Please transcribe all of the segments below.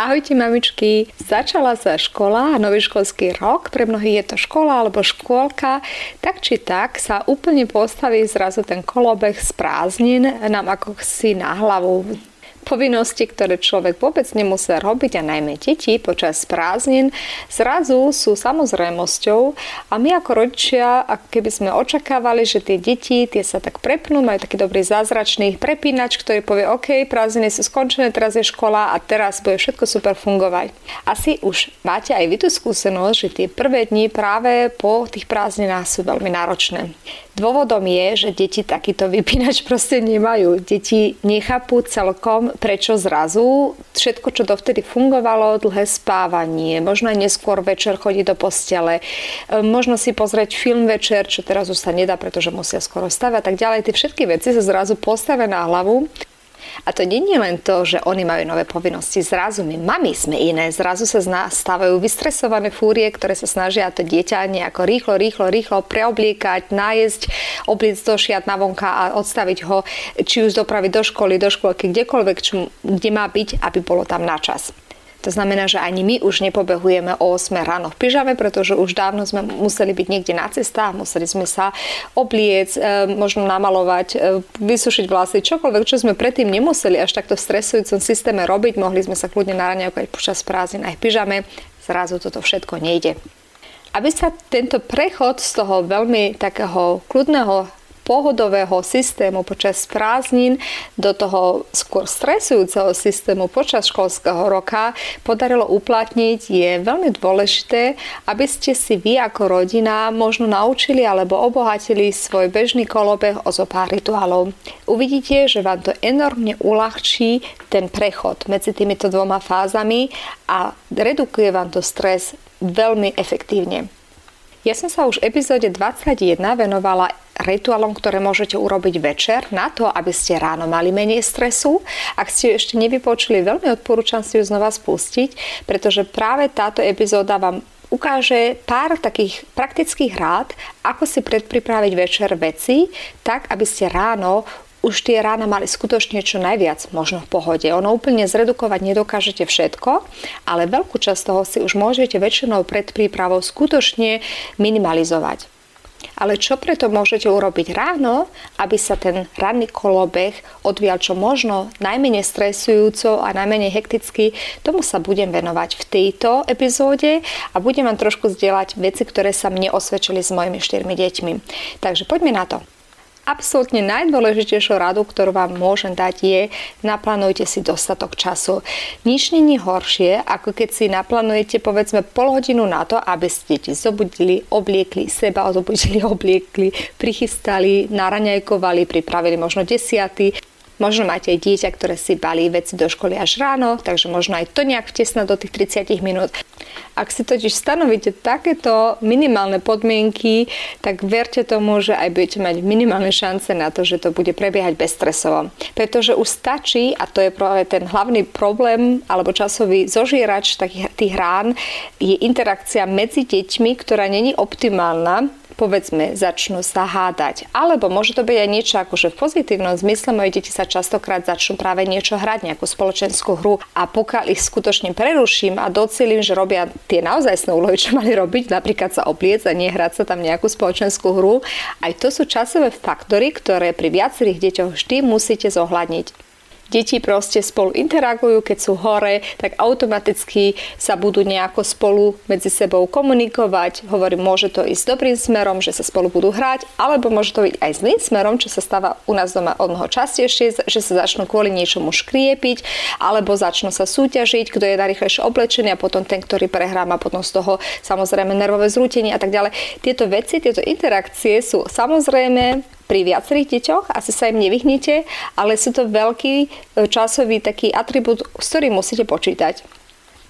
Ahojte mamičky, začala sa škola nový školský rok, pre mnohých je to škola alebo škôlka, tak či tak sa úplne postaví zrazu ten kolobeh z prázdnin nám ako si na hlavu povinnosti, ktoré človek vôbec nemusí robiť a najmä deti počas prázdnin, zrazu sú samozrejmosťou a my ako rodičia, ako keby sme očakávali, že tie deti, tie sa tak prepnú, majú taký dobrý zázračný prepínač, ktorý povie, OK, prázdniny sú skončené, teraz je škola a teraz bude všetko super fungovať. Asi už máte aj vy tú skúsenosť, že tie prvé dni práve po tých prázdninách sú veľmi náročné. Dôvodom je, že deti takýto vypínač proste nemajú. Deti nechápu celkom, prečo zrazu všetko, čo dovtedy fungovalo, dlhé spávanie, možno aj neskôr večer chodiť do postele, e, možno si pozrieť film večer, čo teraz už sa nedá, pretože musia skoro stavať a tak ďalej. Tie všetky veci sa zrazu postavia na hlavu a to nie je len to, že oni majú nové povinnosti. Zrazu my, mami, sme iné. Zrazu sa z nás stávajú vystresované fúrie, ktoré sa snažia to dieťa nejako rýchlo, rýchlo, rýchlo preobliekať, nájsť, obliecť do šiat na vonka a odstaviť ho, či už dopraviť do školy, do školky, kdekoľvek, čo, kde má byť, aby bolo tam na čas. To znamená, že ani my už nepobehujeme o 8 ráno v pyžame, pretože už dávno sme museli byť niekde na cestách, museli sme sa obliec, e, možno namalovať, e, vysušiť vlasy, čokoľvek, čo sme predtým nemuseli až takto v stresujúcom systéme robiť. Mohli sme sa kľudne naráňavať počas prázdnin aj v pyžame. Zrazu toto všetko nejde. Aby sa tento prechod z toho veľmi takého kľudného pohodového systému počas prázdnin do toho skôr stresujúceho systému počas školského roka podarilo uplatniť, je veľmi dôležité, aby ste si vy ako rodina možno naučili alebo obohatili svoj bežný kolobeh o zo pár rituálov. Uvidíte, že vám to enormne uľahčí ten prechod medzi týmito dvoma fázami a redukuje vám to stres veľmi efektívne. Ja som sa už v epizóde 21 venovala rituálom, ktoré môžete urobiť večer na to, aby ste ráno mali menej stresu. Ak ste ju ešte nevypočuli, veľmi odporúčam si ju znova spustiť, pretože práve táto epizóda vám ukáže pár takých praktických rád, ako si predpripraviť večer veci, tak aby ste ráno už tie rána mali skutočne čo najviac možno v pohode. Ono úplne zredukovať nedokážete všetko, ale veľkú časť toho si už môžete väčšinou pred prípravou skutočne minimalizovať. Ale čo preto môžete urobiť ráno, aby sa ten ranný kolobeh odvíjal čo možno najmenej stresujúco a najmenej hekticky, tomu sa budem venovať v tejto epizóde a budem vám trošku zdieľať veci, ktoré sa mne osvedčili s mojimi štyrmi deťmi. Takže poďme na to absolútne najdôležitejšou radu, ktorú vám môžem dať je, naplánujte si dostatok času. Nič není horšie, ako keď si naplánujete povedzme pol hodinu na to, aby ste deti zobudili, obliekli, seba zobudili, obliekli, prichystali, naraňajkovali, pripravili možno desiaty, Možno máte dieťa, ktoré si balí veci do školy až ráno, takže možno aj to nejak vtesnať do tých 30 minút. Ak si totiž stanovíte takéto minimálne podmienky, tak verte tomu, že aj budete mať minimálne šance na to, že to bude prebiehať bezstresovo. Pretože už stačí, a to je práve ten hlavný problém alebo časový zožierač takých tých rán, je interakcia medzi deťmi, ktorá není optimálna povedzme, začnú sa hádať. Alebo môže to byť aj niečo akože v pozitívnom zmysle, moje deti sa častokrát začnú práve niečo hrať, nejakú spoločenskú hru a pokiaľ ich skutočne preruším a docelím, že robia tie naozaj úlohy, čo mali robiť, napríklad sa opliec a nehrať sa tam nejakú spoločenskú hru, aj to sú časové faktory, ktoré pri viacerých deťoch vždy musíte zohľadniť. Deti proste spolu interagujú, keď sú hore, tak automaticky sa budú nejako spolu medzi sebou komunikovať. Hovorím, môže to ísť dobrým smerom, že sa spolu budú hrať, alebo môže to byť aj zlým smerom, čo sa stáva u nás doma o mnoho častejšie, že sa začnú kvôli niečomu škriepiť, alebo začnú sa súťažiť, kto je najrychlejšie oblečený a potom ten, ktorý prehrá, má potom z toho samozrejme nervové zrútenie a tak ďalej. Tieto veci, tieto interakcie sú samozrejme pri viacerých deťoch, asi sa im nevyhnete, ale sú to veľký e, časový taký atribút, s ktorým musíte počítať.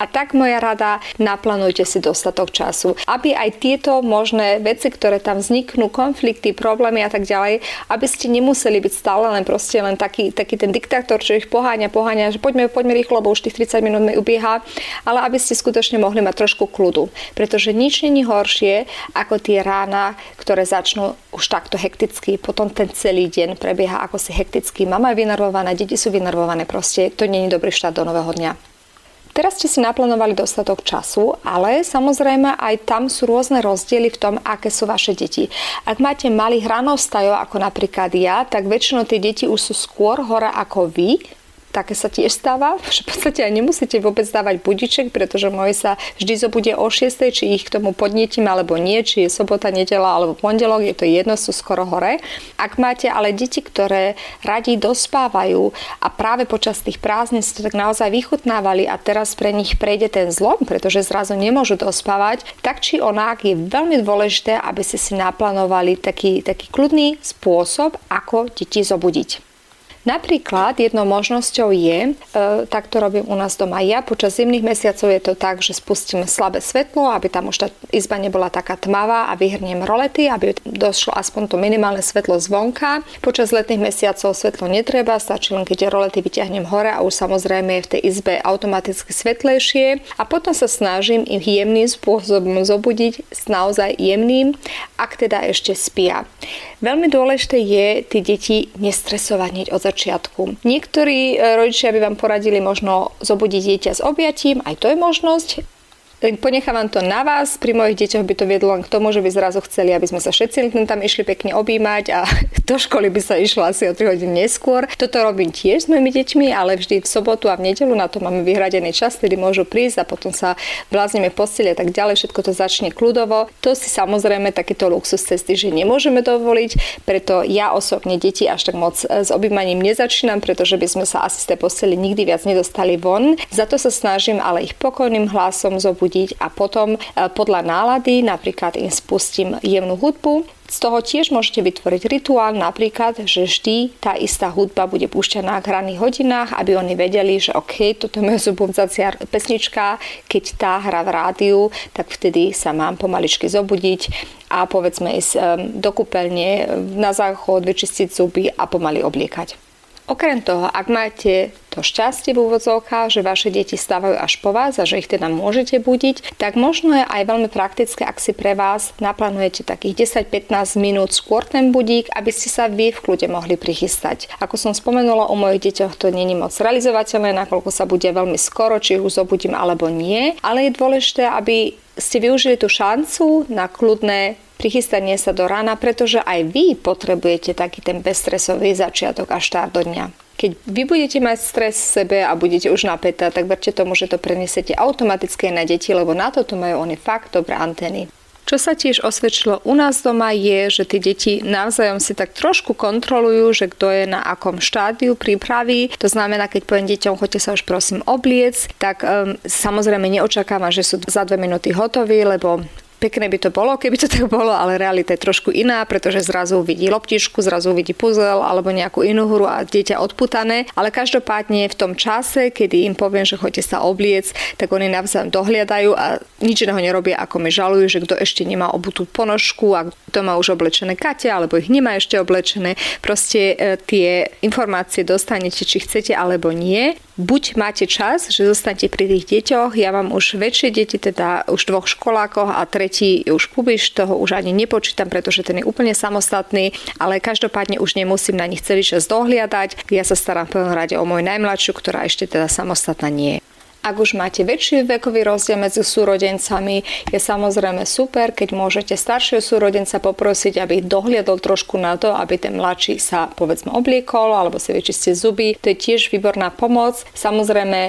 A tak moja rada, naplánujte si dostatok času, aby aj tieto možné veci, ktoré tam vzniknú, konflikty, problémy a tak ďalej, aby ste nemuseli byť stále len proste len taký, taký ten diktátor, čo ich poháňa, poháňa, že poďme, poďme rýchlo, lebo už tých 30 minút mi ubieha, ale aby ste skutočne mohli mať trošku kľudu. Pretože nič není horšie ako tie rána, ktoré začnú už takto hekticky, potom ten celý deň prebieha ako si hekticky. Mama je vynervovaná, deti sú vynervované, proste to není dobrý štát do nového dňa. Teraz ste si naplánovali dostatok času, ale samozrejme aj tam sú rôzne rozdiely v tom, aké sú vaše deti. Ak máte malých hranostajov, ako napríklad ja, tak väčšinou tie deti už sú skôr hore ako vy, také sa tiež stáva, že v podstate aj nemusíte vôbec dávať budiček, pretože môj sa vždy zobudie o 6, či ich k tomu podnetím alebo nie, či je sobota, nedela alebo pondelok, je to jedno, sú skoro hore. Ak máte ale deti, ktoré radi dospávajú a práve počas tých prázdnin ste tak naozaj vychutnávali a teraz pre nich prejde ten zlom, pretože zrazu nemôžu dospávať, tak či onak je veľmi dôležité, aby ste si naplánovali taký, taký kľudný spôsob, ako deti zobudiť. Napríklad jednou možnosťou je, e, tak to robím u nás doma ja, počas zimných mesiacov je to tak, že spustím slabé svetlo, aby tam už tá izba nebola taká tmavá a vyhrniem rolety, aby došlo aspoň to minimálne svetlo zvonka. Počas letných mesiacov svetlo netreba, stačí len keď rolety vyťahnem hore a už samozrejme je v tej izbe automaticky svetlejšie a potom sa snažím ich jemným spôsobom zobudiť naozaj jemným, ak teda ešte spia. Veľmi dôležité je tie deti nestresovať hneď od začiatku. Niektorí e, rodičia by vám poradili možno zobudiť dieťa s objatím, aj to je možnosť, Ponechávam to na vás. Pri mojich deťoch by to viedlo len k tomu, že by zrazu chceli, aby sme sa všetci tam išli pekne objímať a do školy by sa išlo asi o 3 hodiny neskôr. Toto robím tiež s mojimi deťmi, ale vždy v sobotu a v nedelu na to máme vyhradený čas, kedy môžu prísť a potom sa bláznime v a tak ďalej. Všetko to začne kľudovo. To si samozrejme takýto luxus cesty, že nemôžeme dovoliť, preto ja osobne deti až tak moc s objímaním nezačínam, pretože by sme sa asi z tej posteli nikdy viac nedostali von. Za to sa snažím ale ich pokojným hlasom zobudiť zobudiť a potom e, podľa nálady napríklad im spustím jemnú hudbu, z toho tiež môžete vytvoriť rituál, napríklad, že vždy tá istá hudba bude púšťaná v hraných hodinách, aby oni vedeli, že OK, toto je zobudzacia pesnička, keď tá hra v rádiu, tak vtedy sa mám pomaličky zobudiť a povedzme ísť e, do kúpeľne na záchod, vyčistiť zuby a pomaly obliekať. Okrem toho, ak máte to šťastie v úvodzovkách, že vaše deti stávajú až po vás a že ich teda môžete budiť, tak možno je aj veľmi praktické, ak si pre vás naplánujete takých 10-15 minút skôr ten budík, aby ste sa vy v kľude mohli prichystať. Ako som spomenula, u mojich deťoch to není moc realizovateľné, nakoľko sa bude veľmi skoro, či už zobudím alebo nie, ale je dôležité, aby ste využili tú šancu na kľudné prichystanie sa do rána, pretože aj vy potrebujete taký ten bezstresový začiatok a štart do dňa. Keď vy budete mať stres v sebe a budete už napätá, tak verte tomu, že to prenesete automaticky na deti, lebo na toto majú oni fakt dobré antény. Čo sa tiež osvedčilo u nás doma je, že tie deti navzájom si tak trošku kontrolujú, že kto je na akom štádiu prípravy. To znamená, keď poviem deťom, choďte sa už prosím obliec, tak um, samozrejme neočakávam, že sú za dve minúty hotoví, lebo Pekné by to bolo, keby to tak bolo, ale realita je trošku iná, pretože zrazu vidí loptičku, zrazu vidí puzzle alebo nejakú inú hru a dieťa odputané. Ale každopádne v tom čase, kedy im poviem, že chodite sa obliec, tak oni navzájom dohliadajú a nič iného nerobia, ako mi žalujú, že kto ešte nemá obutú ponožku a kto má už oblečené kate alebo ich nemá ešte oblečené. Proste e, tie informácie dostanete, či chcete alebo nie buď máte čas, že zostanete pri tých deťoch, ja mám už väčšie deti, teda už dvoch školákoch a tretí je už pubiš, toho už ani nepočítam, pretože ten je úplne samostatný, ale každopádne už nemusím na nich celý čas dohliadať. Ja sa starám v prvom rade o moju najmladšiu, ktorá ešte teda samostatná nie je. Ak už máte väčší vekový rozdiel medzi súrodencami, je samozrejme super, keď môžete staršieho súrodenca poprosiť, aby dohliadol trošku na to, aby ten mladší sa povedzme obliekol alebo si vyčistil zuby. To je tiež výborná pomoc. Samozrejme,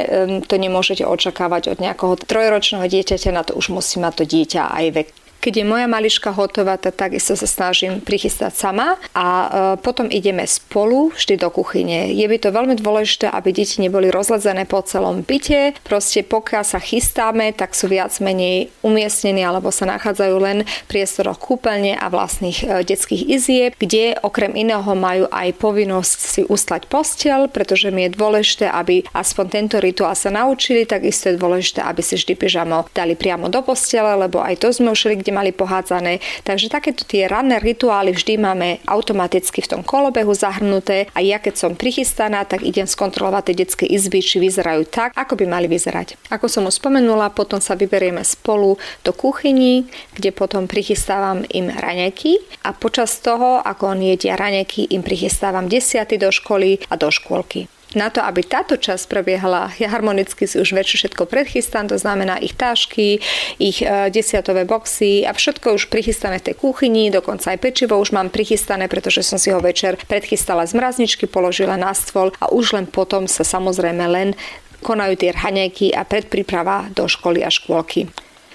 to nemôžete očakávať od nejakého trojročného dieťaťa, na to už musí mať to dieťa aj vek keď je moja mališka hotová, tak takisto sa snažím prichystať sama a e, potom ideme spolu vždy do kuchyne. Je by to veľmi dôležité, aby deti neboli rozledzené po celom byte. Proste pokiaľ sa chystáme, tak sú viac menej umiestnení alebo sa nachádzajú len v priestoroch kúpeľne a vlastných e, detských izieb, kde okrem iného majú aj povinnosť si ustať postel, pretože mi je dôležité, aby aspoň tento rituál sa naučili, takisto je dôležité, aby si vždy pyžamo dali priamo do postele, lebo aj to sme ušili, kde mali pohádzané. Takže takéto tie ranné rituály vždy máme automaticky v tom kolobehu zahrnuté a ja keď som prichystaná, tak idem skontrolovať tie detské izby, či vyzerajú tak, ako by mali vyzerať. Ako som už spomenula, potom sa vyberieme spolu do kuchyni, kde potom prichystávam im raňajky a počas toho, ako on jedia raňajky, im prichystávam desiaty do školy a do škôlky. Na to, aby táto časť prebiehala ja harmonicky, si už väčšie všetko predchystám, to znamená ich tášky, ich e, desiatové boxy a všetko už prichystané v tej kuchyni, dokonca aj pečivo už mám prichystané, pretože som si ho večer predchystala z mrazničky, položila na stôl a už len potom sa samozrejme len konajú tie rhaňajky a predpríprava do školy a škôlky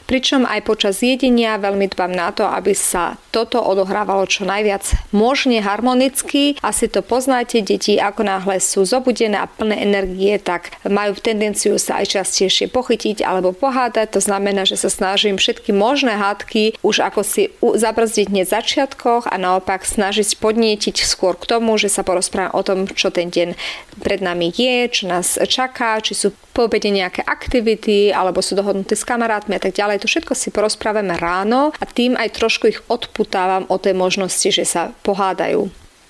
pričom aj počas jedenia veľmi dbám na to, aby sa toto odohrávalo čo najviac možne harmonicky. Asi to poznáte, deti ako náhle sú zobudené a plné energie, tak majú tendenciu sa aj častejšie pochytiť alebo pohádať. To znamená, že sa snažím všetky možné hádky už ako si zabrzdiť hneď začiatkoch a naopak snažiť podnietiť skôr k tomu, že sa porozprávam o tom, čo ten deň pred nami je, čo nás čaká, či sú po obede nejaké aktivity alebo sú dohodnuté s kamarátmi a tak ďalej. To všetko si porozprávame ráno a tým aj trošku ich odputávam o tej možnosti, že sa pohádajú.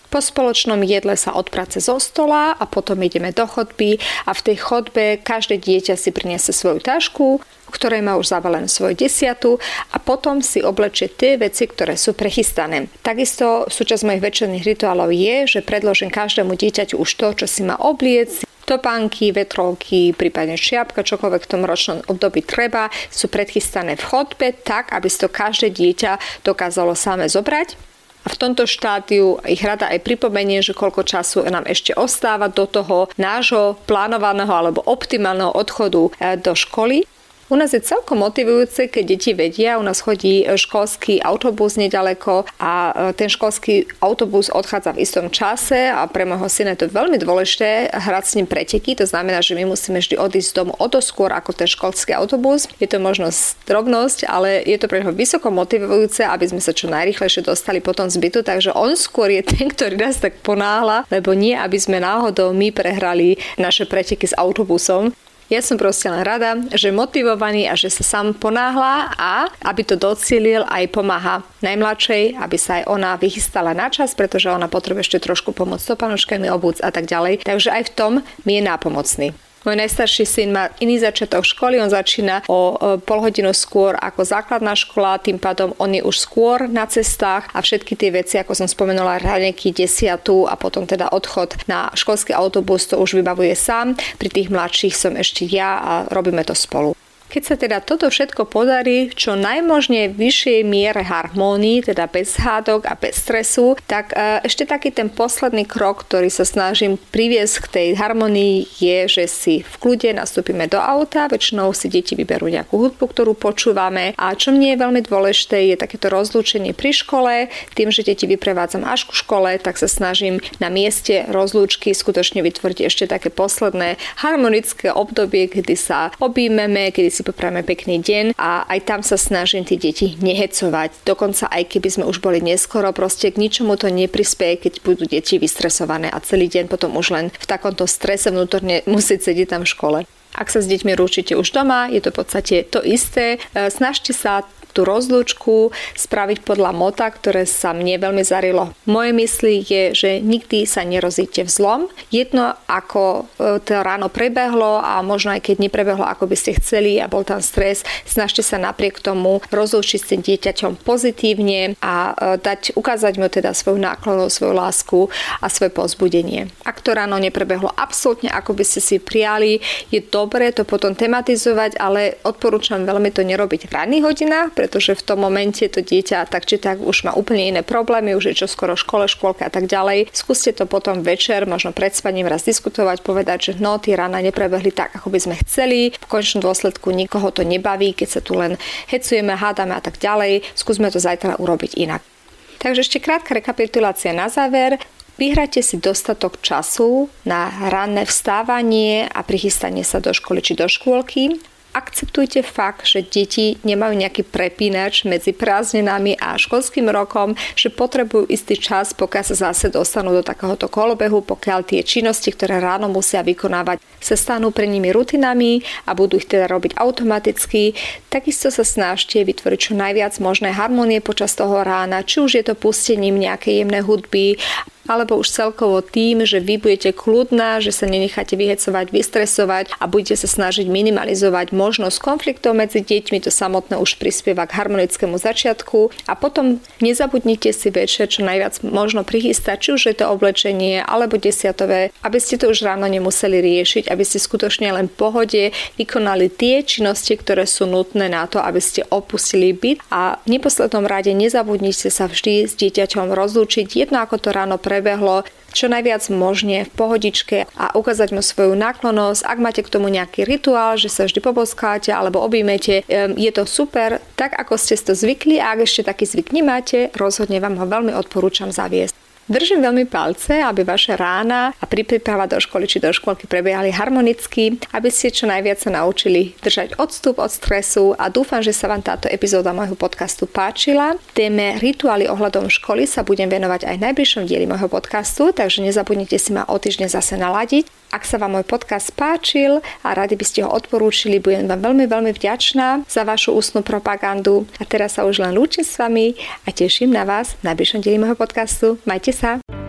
Po spoločnom jedle sa odprace zo stola a potom ideme do chodby a v tej chodbe každé dieťa si priniesie svoju tašku, v ktorej má už zavalené svoju desiatu a potom si oblečie tie veci, ktoré sú prechystané. Takisto súčasť mojich večerných rituálov je, že predložím každému dieťaťu už to, čo si má obliec, topánky, vetrovky, prípadne šiapka, čokoľvek v tom ročnom období treba, sú predchystané v chodbe tak, aby si to každé dieťa dokázalo same zobrať a v tomto štádiu ich rada aj pripomenie, že koľko času nám ešte ostáva do toho nášho plánovaného alebo optimálneho odchodu e, do školy. U nás je celkom motivujúce, keď deti vedia, u nás chodí školský autobus nedaleko a e, ten školský autobus odchádza v istom čase a pre môjho syna je to veľmi dôležité hrať s ním preteky, to znamená, že my musíme vždy odísť z domu o to skôr ako ten školský autobus. Je to možno drobnosť, ale je to pre neho vysoko motivujúce, aby sme sa čo najrychlejšie dostali potom z bytu, takže on skôr je ten, ktorý nás tak ponáhla, lebo nie, aby sme náhodou my prehrali naše preteky s autobusom. Ja som proste len rada, že motivovaný a že sa sám ponáhla a aby to docielil aj pomáha najmladšej, aby sa aj ona vychystala na čas, pretože ona potrebuje ešte trošku pomôcť s topanuškami, obúc a tak ďalej. Takže aj v tom mi je nápomocný. Môj najstarší syn má iný začiatok školy, on začína o pol hodinu skôr ako základná škola, tým pádom on je už skôr na cestách a všetky tie veci, ako som spomenula, raneky, desiatu a potom teda odchod na školský autobus, to už vybavuje sám. Pri tých mladších som ešte ja a robíme to spolu. Keď sa teda toto všetko podarí v čo najmožne vyššej miere harmónii, teda bez hádok a bez stresu, tak e, ešte taký ten posledný krok, ktorý sa snažím priviesť k tej harmonii je, že si v kľude nastúpime do auta, väčšinou si deti vyberú nejakú hudbu, ktorú počúvame. A čo mne je veľmi dôležité je takéto rozlúčenie pri škole, tým, že deti vyprevádzam až ku škole, tak sa snažím na mieste rozlúčky skutočne vytvoriť ešte také posledné harmonické obdobie, kedy sa objímeme, kedy si poprajeme pekný deň a aj tam sa snažím tie deti nehecovať. Dokonca aj keby sme už boli neskoro, proste k ničomu to neprispieje, keď budú deti vystresované a celý deň potom už len v takomto strese vnútorne musieť sedieť tam v škole. Ak sa s deťmi ručíte už doma, je to v podstate to isté. E, snažte sa tú rozlúčku spraviť podľa mota, ktoré sa mne veľmi zarilo. Moje mysli je, že nikdy sa nerozíte v zlom. Jedno, ako e, to ráno prebehlo a možno aj keď neprebehlo, ako by ste chceli a bol tam stres, snažte sa napriek tomu rozlúčiť s tým dieťaťom pozitívne a e, dať, ukázať mu teda svoju náklonu, svoju lásku a svoje pozbudenie. Ak to ráno neprebehlo absolútne, ako by ste si prijali, je dobré to potom tematizovať, ale odporúčam veľmi to nerobiť v ranných hodinách, pretože v tom momente to dieťa tak či tak už má úplne iné problémy, už je čo skoro škole, škôlka a tak ďalej. Skúste to potom večer, možno pred spaním raz diskutovať, povedať, že no, tie rána neprebehli tak, ako by sme chceli. V končnom dôsledku nikoho to nebaví, keď sa tu len hecujeme, hádame a tak ďalej. Skúsme to zajtra urobiť inak. Takže ešte krátka rekapitulácia na záver. Vyhrajte si dostatok času na ranné vstávanie a prichystanie sa do školy či do škôlky akceptujte fakt, že deti nemajú nejaký prepínač medzi prázdninami a školským rokom, že potrebujú istý čas, pokiaľ sa zase dostanú do takéhoto kolobehu, pokiaľ tie činnosti, ktoré ráno musia vykonávať, sa stanú pre nimi rutinami a budú ich teda robiť automaticky. Takisto sa snažte vytvoriť čo najviac možné harmonie počas toho rána, či už je to pustením nejakej jemnej hudby, alebo už celkovo tým, že vy budete kľudná, že sa nenecháte vyhecovať, vystresovať a budete sa snažiť minimalizovať možnosť konfliktov medzi deťmi, to samotné už prispieva k harmonickému začiatku. A potom nezabudnite si večer čo najviac možno prichystať, či už je to oblečenie alebo desiatové, aby ste to už ráno nemuseli riešiť, aby ste skutočne len v pohode vykonali tie činnosti, ktoré sú nutné na to, aby ste opustili byt. A v neposlednom rade nezabudnite sa vždy s dieťaťom rozlúčiť, jedno ako to ráno pre prebehlo čo najviac možne v pohodičke a ukázať mu svoju náklonosť. Ak máte k tomu nejaký rituál, že sa vždy poboskáte alebo objímete, je to super, tak ako ste to zvykli a ak ešte taký zvyk nemáte, rozhodne vám ho veľmi odporúčam zaviesť. Držím veľmi palce, aby vaše rána a príprava do školy či do školky prebiehali harmonicky, aby ste čo najviac sa naučili držať odstup od stresu a dúfam, že sa vám táto epizóda môjho podcastu páčila. Téme rituály ohľadom školy sa budem venovať aj v najbližšom dieli môjho podcastu, takže nezabudnite si ma o týždeň zase naladiť. Ak sa vám môj podcast páčil a radi by ste ho odporúčili, budem vám veľmi, veľmi vďačná za vašu ústnu propagandu. A teraz sa už len lúčim s vami a teším na vás v najbližšom dieli môjho podcastu. Majte Teresa.